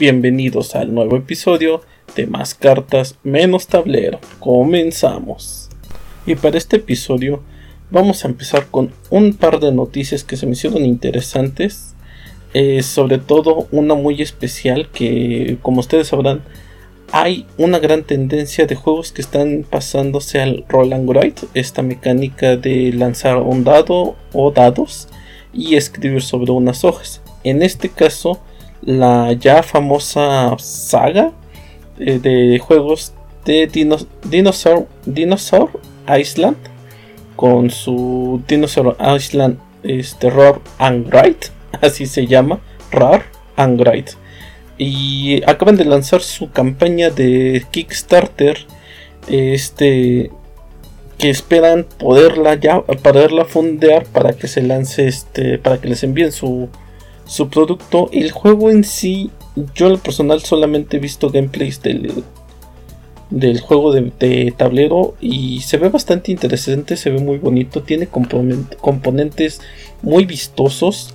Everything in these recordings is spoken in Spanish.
Bienvenidos al nuevo episodio de Más cartas menos tablero. Comenzamos. Y para este episodio vamos a empezar con un par de noticias que se me hicieron interesantes. Eh, sobre todo una muy especial que como ustedes sabrán hay una gran tendencia de juegos que están pasándose al roll and write, esta mecánica de lanzar un dado o dados y escribir sobre unas hojas. En este caso, la ya famosa saga eh, de juegos de Dinosaur, Dinosaur Island con su Dinosaur Island este, Roar and Write, así se llama, Roar and Write. Y acaban de lanzar su campaña de Kickstarter este que esperan poderla ya poderla fondear para que se lance este para que les envíen su su producto el juego en sí yo lo personal solamente he visto gameplays del del juego de, de, tablero y se ve bastante interesante, se ve muy bonito, tiene componentes muy vistosos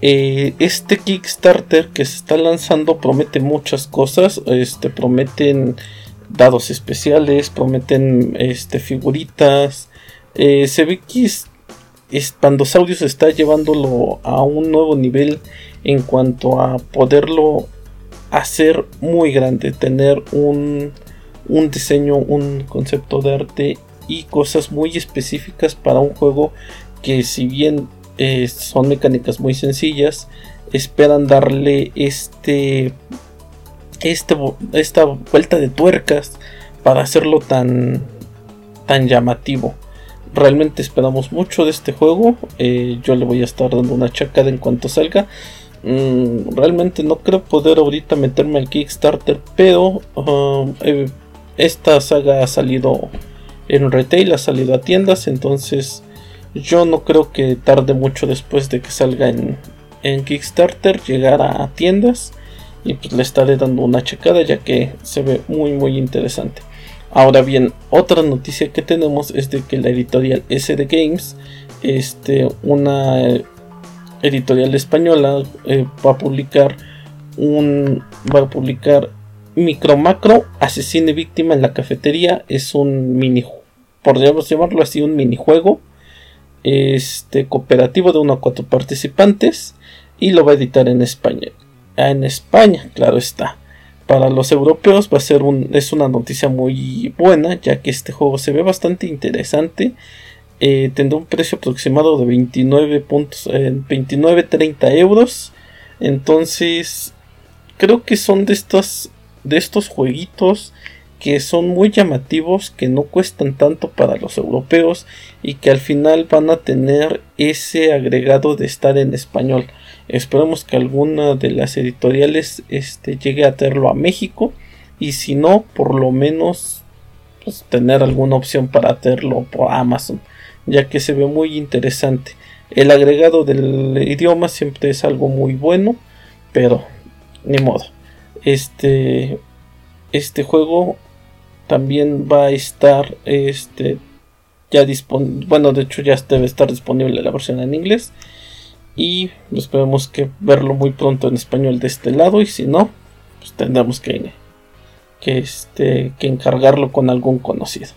eh, este Kickstarter que se está lanzando promete muchas cosas. Este, prometen dados especiales, prometen este, figuritas. Eh, se ve que es, Pandosaudios está llevándolo a un nuevo nivel en cuanto a poderlo hacer muy grande, tener un, un diseño, un concepto de arte y cosas muy específicas para un juego que si bien eh, son mecánicas muy sencillas. Esperan darle este, este, esta vuelta de tuercas para hacerlo tan, tan llamativo. Realmente esperamos mucho de este juego. Eh, yo le voy a estar dando una chacada en cuanto salga. Mm, realmente no creo poder ahorita meterme al Kickstarter, pero um, eh, esta saga ha salido en retail, ha salido a tiendas, entonces yo no creo que tarde mucho después de que salga en, Kickstarter llegar a tiendas y pues le estaré dando una checada ya que se ve muy muy interesante. Ahora bien, otra noticia que tenemos es de que la editorial SD Games, este, una editorial española, eh, va a publicar un, va a publicar Micro Macro Asesine Víctima en la cafetería. Es un mini, podríamos llamarlo así, un minijuego este cooperativo de 1 a 4 participantes y lo va a editar en España. En España, claro está. Para los europeos va a ser un, es una noticia muy buena, ya que este juego se ve bastante interesante. Eh, tendrá un precio aproximado de 29 puntos, 29-30 euros. Entonces, creo que son de estos, de estos jueguitos que son muy llamativos, que no cuestan tanto para los europeos y que al final van a tener ese agregado de estar en español. Esperemos que alguna de las editoriales este, llegue a tenerlo a México y si no, por lo menos pues, tener alguna opción para hacerlo por Amazon, ya que se ve muy interesante. El agregado del idioma siempre es algo muy bueno, pero ni modo. Este, este juego también va a estar este ya disponible bueno de hecho ya debe estar disponible la versión en inglés y esperemos que verlo muy pronto en español de este lado y si no pues tendremos que que este que encargarlo con algún conocido.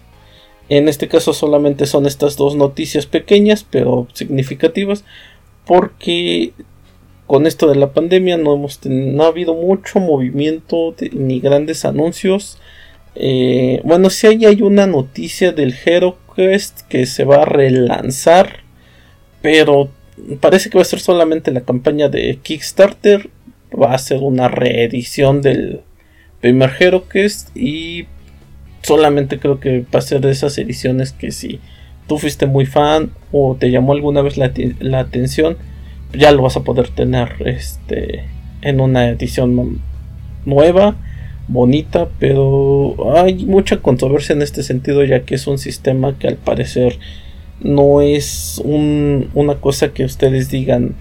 En este caso solamente son estas dos noticias pequeñas pero significativas porque con esto de la pandemia no hemos no ha habido mucho movimiento ni grandes anuncios. Eh, bueno, si hay una noticia del Hero Quest que se va a relanzar, pero parece que va a ser solamente la campaña de Kickstarter. Va a ser una reedición del primer Hero Quest y solamente creo que va a ser de esas ediciones que si tú fuiste muy fan o te llamó alguna vez la, la atención, ya lo vas a poder tener este, en una edición nueva bonita, pero hay mucha controversia en este sentido ya que es un sistema que al parecer no es una cosa que ustedes digan,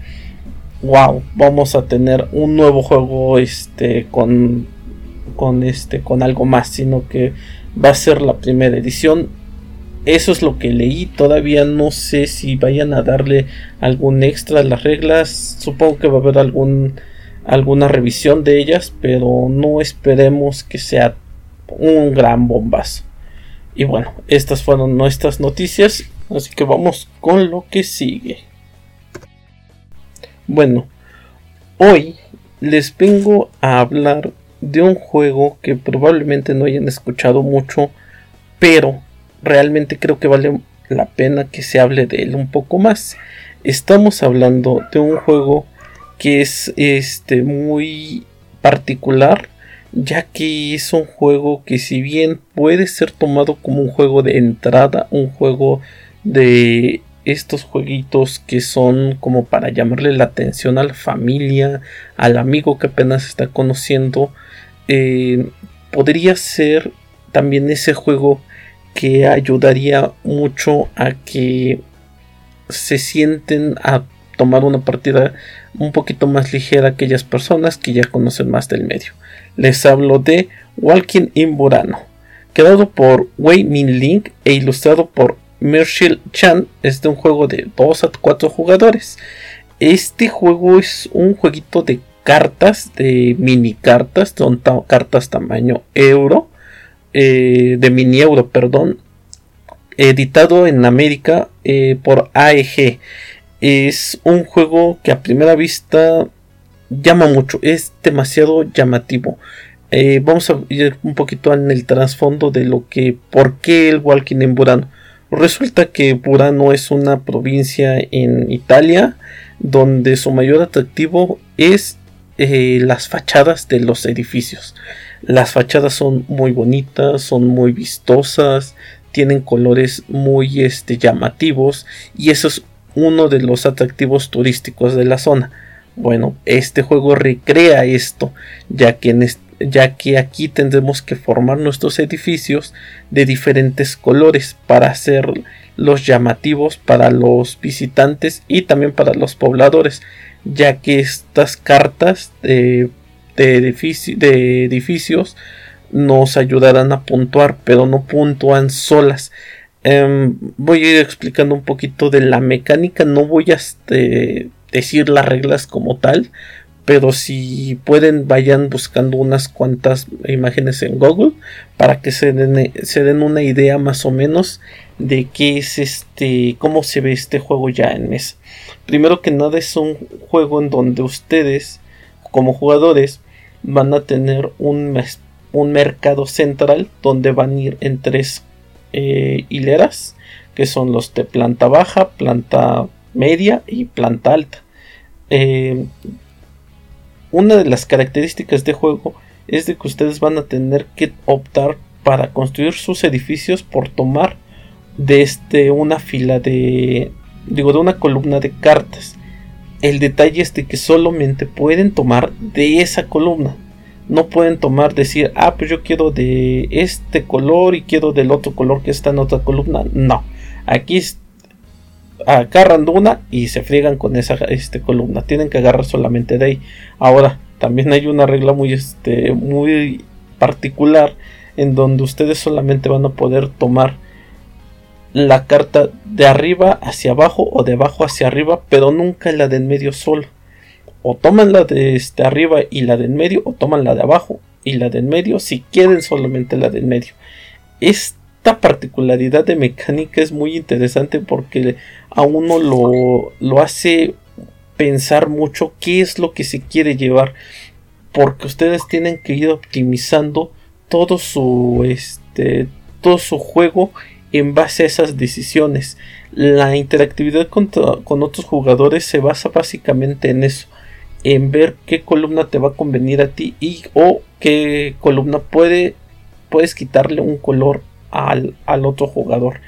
wow, vamos a tener un nuevo juego este con con este con algo más, sino que va a ser la primera edición. Eso es lo que leí, todavía no sé si vayan a darle algún extra a las reglas, supongo que va a haber algún alguna revisión de ellas, pero no esperemos que sea un gran bombazo. Y bueno, estas fueron nuestras noticias, así que vamos con lo que sigue. Bueno, hoy les vengo a hablar de un juego que probablemente no hayan escuchado mucho, pero realmente creo que vale la pena que se hable de él un poco más. Estamos hablando de un juego que es este muy particular ya que es un juego que si bien puede ser tomado como un juego de entrada, un juego de estos jueguitos que son como para llamarle la atención a la familia, al amigo que apenas está conociendo, eh, podría ser también ese juego que ayudaría mucho a que se sienten a tomar una partida un poquito más ligera aquellas personas que ya conocen más del medio. Les hablo de Walking in Burano, creado por Wei Min Ling e ilustrado por Mershil Chan. Es de un juego de 2 a 4 jugadores. Este juego es un jueguito de cartas, de mini cartas, son cartas tamaño euro, eh, de mini euro, perdón, editado en América eh, por AEG. Es un juego que a primera vista llama mucho, es demasiado llamativo. Eh, vamos a ir un poquito en el trasfondo de lo que, por qué el walking en Burano. Resulta que Burano es una provincia en Italia donde su mayor atractivo es eh, las fachadas de los edificios. Las fachadas son muy bonitas, son muy vistosas, tienen colores muy este, llamativos y eso es uno de los atractivos turísticos de la zona. Bueno, este juego recrea esto, ya que, ya que aquí tendremos que formar nuestros edificios de diferentes colores para hacer los llamativos para los visitantes y también para los pobladores, ya que estas cartas de, de edificios nos ayudarán a puntuar, pero no puntúan solas, Em, voy a ir explicando un poquito de la mecánica. No voy a este, decir las reglas como tal. Pero si pueden, vayan buscando unas cuantas imágenes en Google para que se den, se den una idea más o menos de qué es este, cómo se ve este juego ya en mesa. Primero que nada es un juego en donde ustedes, como jugadores, van a tener un, un mercado central donde van a ir en tres eh, hileras, que son los de planta baja, planta media y planta alta. Eh, una de las características de juego es de que ustedes van a tener que optar para construir sus edificios por tomar de este una fila de digo de una columna de cartas. El detalle es de que solamente pueden tomar de esa columna no pueden tomar, decir, ah, pues yo quiero de este color y quiero del otro color que está en otra columna. No, aquí agarran una y se friegan con esa este, columna. Tienen que agarrar solamente de ahí. Ahora, también hay una regla muy, este, muy particular en donde ustedes solamente van a poder tomar la carta de arriba hacia abajo o de abajo hacia arriba, pero nunca la de en medio solo o toman la de este arriba y la de en medio o toman la de abajo y la de en medio si quieren solamente la de en medio. Esta particularidad de mecánica es muy interesante porque a uno lo, lo hace pensar mucho qué es lo que se quiere llevar porque ustedes tienen que ir optimizando todo su este todo su juego en base a esas decisiones. La interactividad con, con otros jugadores se basa básicamente en eso en ver qué columna te va a convenir a ti y o qué columna puede puedes quitarle un color al, al otro jugador.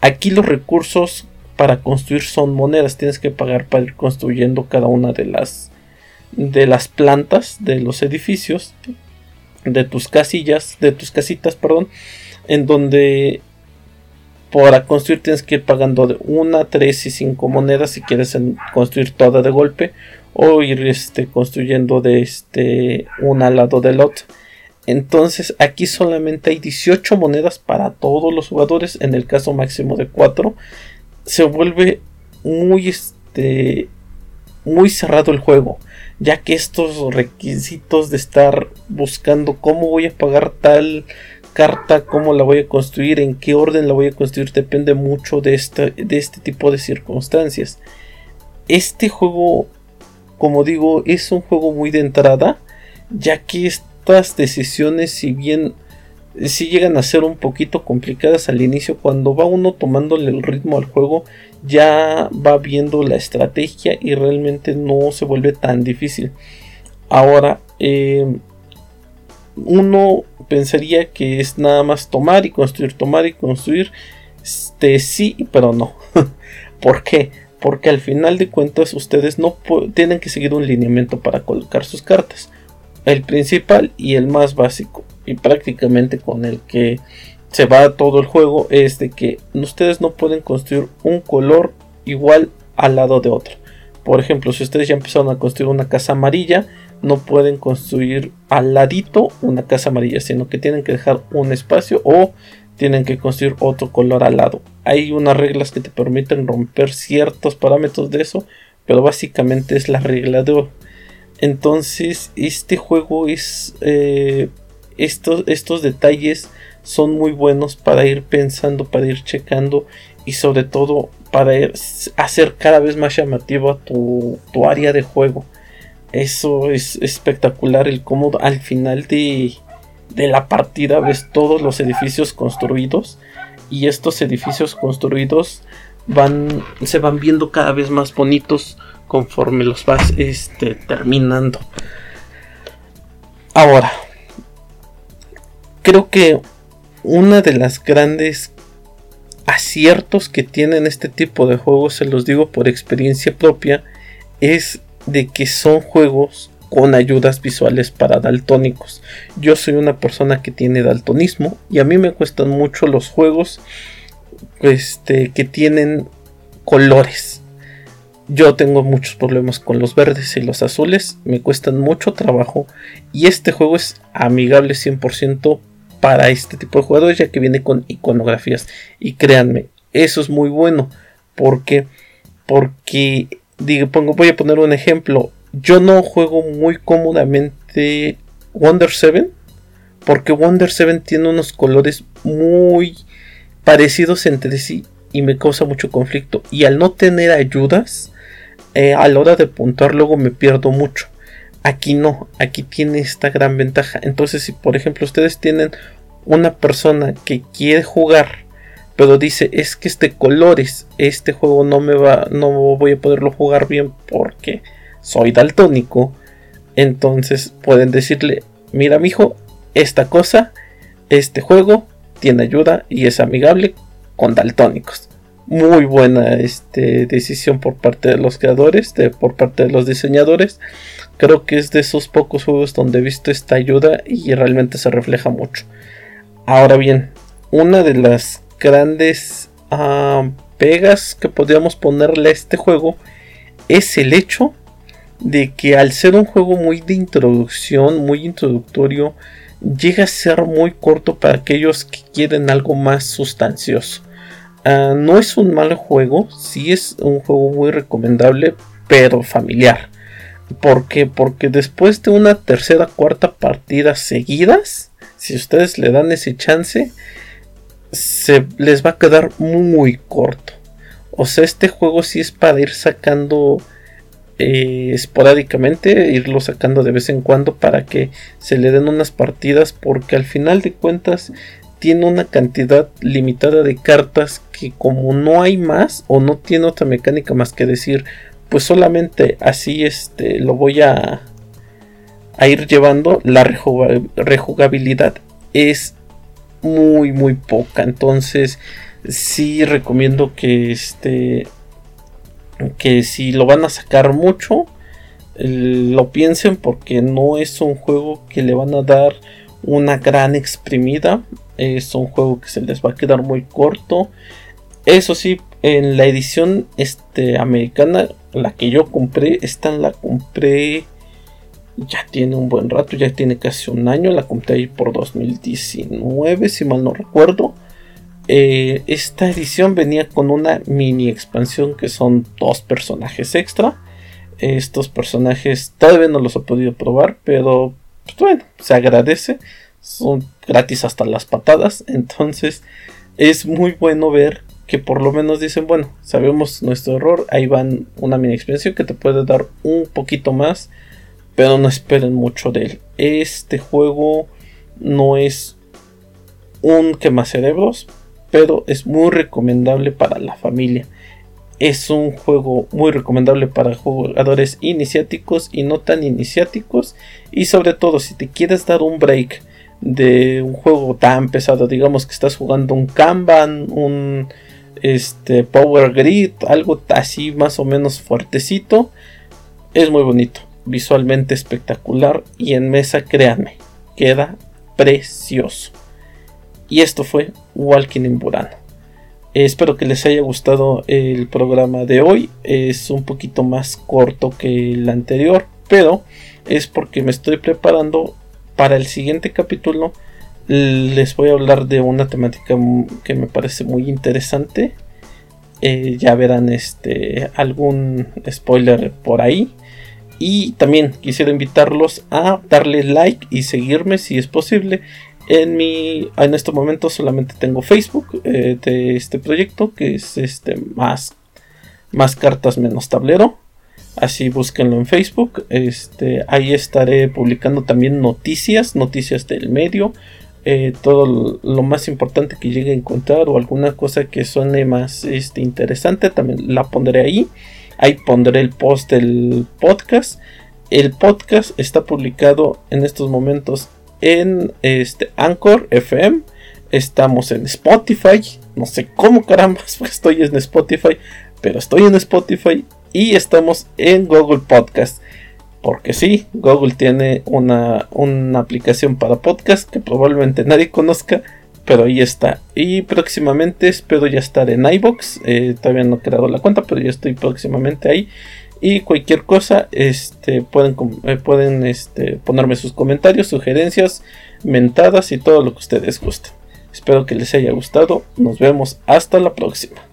Aquí los recursos para construir son monedas, tienes que pagar para ir construyendo cada una de las de las plantas de los edificios de tus casillas, de tus casitas, perdón, en donde para construir tienes que ir pagando de una, tres y cinco monedas si quieres construir toda de golpe o ir este, construyendo de este un al lado del otro. Entonces aquí solamente hay 18 monedas para todos los jugadores. En el caso máximo de 4 se vuelve muy este muy cerrado el juego, ya que estos requisitos de estar buscando cómo voy a pagar tal carta, cómo la voy a construir, en qué orden la voy a construir, depende mucho de este, de este tipo de circunstancias. Este juego, como digo, es un juego muy de entrada, ya que estas decisiones, si bien si llegan a ser un poquito complicadas al inicio, cuando va uno tomándole el ritmo al juego, ya va viendo la estrategia y realmente no se vuelve tan difícil. Ahora, eh, uno pensaría que es nada más tomar y construir, tomar y construir. Este sí, pero no. ¿Por qué? Porque al final de cuentas ustedes no tienen que seguir un lineamiento para colocar sus cartas. El principal y el más básico y prácticamente con el que se va todo el juego es de que ustedes no pueden construir un color igual al lado de otro. Por ejemplo, si ustedes ya empezaron a construir una casa amarilla, no pueden construir al ladito una casa amarilla, sino que tienen que dejar un espacio o tienen que construir otro color al lado. Hay unas reglas que te permiten romper ciertos parámetros de eso, pero básicamente es la regla de oro. Entonces, este juego es eh, estos, estos detalles son muy buenos para ir pensando, para ir checando y sobre todo para hacer cada vez más llamativa tu, tu área de juego. Eso es espectacular, el cómo al final de, de la partida ves todos los edificios construidos y estos edificios construidos van se van viendo cada vez más bonitos conforme los vas este, terminando. Ahora, creo que una de las grandes aciertos que tienen este tipo de juegos, se los digo por experiencia propia, es de que son juegos con ayudas visuales para daltónicos. Yo soy una persona que tiene daltonismo y a mí me cuestan mucho los juegos este, que tienen colores. Yo tengo muchos problemas con los verdes y los azules, me cuestan mucho trabajo y este juego es amigable 100% para este tipo de jugadores ya que viene con iconografías y créanme, eso es muy bueno porque porque digo, pongo, voy a poner un ejemplo. Yo no juego muy cómodamente Wonder 7. Porque Wonder 7 tiene unos colores muy parecidos entre sí. Y me causa mucho conflicto. Y al no tener ayudas, eh, a la hora de puntuar luego me pierdo mucho. Aquí no, aquí tiene esta gran ventaja. Entonces si por ejemplo ustedes tienen una persona que quiere jugar pero dice es que este colores este juego no me va no voy a poderlo jugar bien porque soy daltónico entonces pueden decirle mira mijo esta cosa este juego tiene ayuda y es amigable con daltónicos muy buena este, decisión por parte de los creadores de, por parte de los diseñadores creo que es de esos pocos juegos donde he visto esta ayuda y realmente se refleja mucho ahora bien una de las grandes ah, pegas que podríamos ponerle a este juego es el hecho de que al ser un juego muy de introducción, muy introductorio, llega a ser muy corto para aquellos que quieren algo más sustancioso. Ah, no es un mal juego, sí es un juego muy recomendable, pero familiar. ¿Por qué? Porque después de una tercera, cuarta partida seguidas, si ustedes le dan ese chance, se les va a quedar muy corto. O sea, este juego sí es para ir sacando eh, esporádicamente, irlo sacando de vez en cuando para que se le den unas partidas, porque al final de cuentas tiene una cantidad limitada de cartas que como no hay más o no tiene otra mecánica más que decir, pues solamente así este lo voy a a ir llevando la rejugabilidad es muy muy poca. Entonces sí recomiendo que este que si lo van a sacar mucho lo piensen porque no es un juego que le van a dar una gran exprimida es un juego que se les va a quedar muy corto eso sí en la edición este americana la que yo compré esta la compré ya tiene un buen rato, ya tiene casi un año, la compré ahí por 2019, si mal no recuerdo. Eh, esta edición venía con una mini expansión que son dos personajes extra. estos personajes todavía no los he podido probar, pero pues, bueno, se agradece. Son gratis hasta las patadas. Entonces es muy bueno ver que por lo menos dicen, bueno, sabemos nuestro error, ahí van una mini experiencia que te puede dar un poquito más, pero no esperen mucho de él. Este juego no es un cerebros, pero es muy recomendable para la familia. Es un juego muy recomendable para jugadores iniciáticos y no tan iniciáticos. Y sobre todo si te quieres dar un break de un juego tan pesado, digamos que estás jugando un Kanban, un este Power Grid, algo así más o menos fuertecito. Es muy bonito, visualmente espectacular y en mesa, créanme, queda precioso. Y esto fue Walking in Burano. Espero que les haya gustado el programa de hoy. Es un poquito más corto que el anterior, pero es porque me estoy preparando para el siguiente capítulo les voy a hablar de una temática que me parece muy interesante. Eh, ya verán este algún spoiler por ahí. Y también quisiera invitarlos a darle like y seguirme si es posible. En mi. En este momento solamente tengo Facebook eh, de este proyecto. Que es este más. Más cartas menos tablero. Así búsquenlo en Facebook. Este, ahí estaré publicando también noticias. Noticias del medio eh, todo lo más importante que llegue a encontrar o alguna cosa que suene más este, interesante también la pondré ahí ahí pondré el post del podcast el podcast está publicado en estos momentos en este Anchor FM estamos en Spotify no sé cómo caramba estoy en Spotify pero estoy en Spotify y estamos en Google Podcast porque sí, Google tiene una, aplicación para podcast que probablemente nadie conozca, pero ahí está. Y próximamente espero ya estar en iBox. Eh, todavía no he creado la cuenta, pero ya estoy próximamente ahí. Y cualquier cosa, este, pueden, eh, pueden este, ponerme sus comentarios, sugerencias, mentadas y todo lo que ustedes gusten. Espero que les haya gustado. Nos vemos hasta la próxima.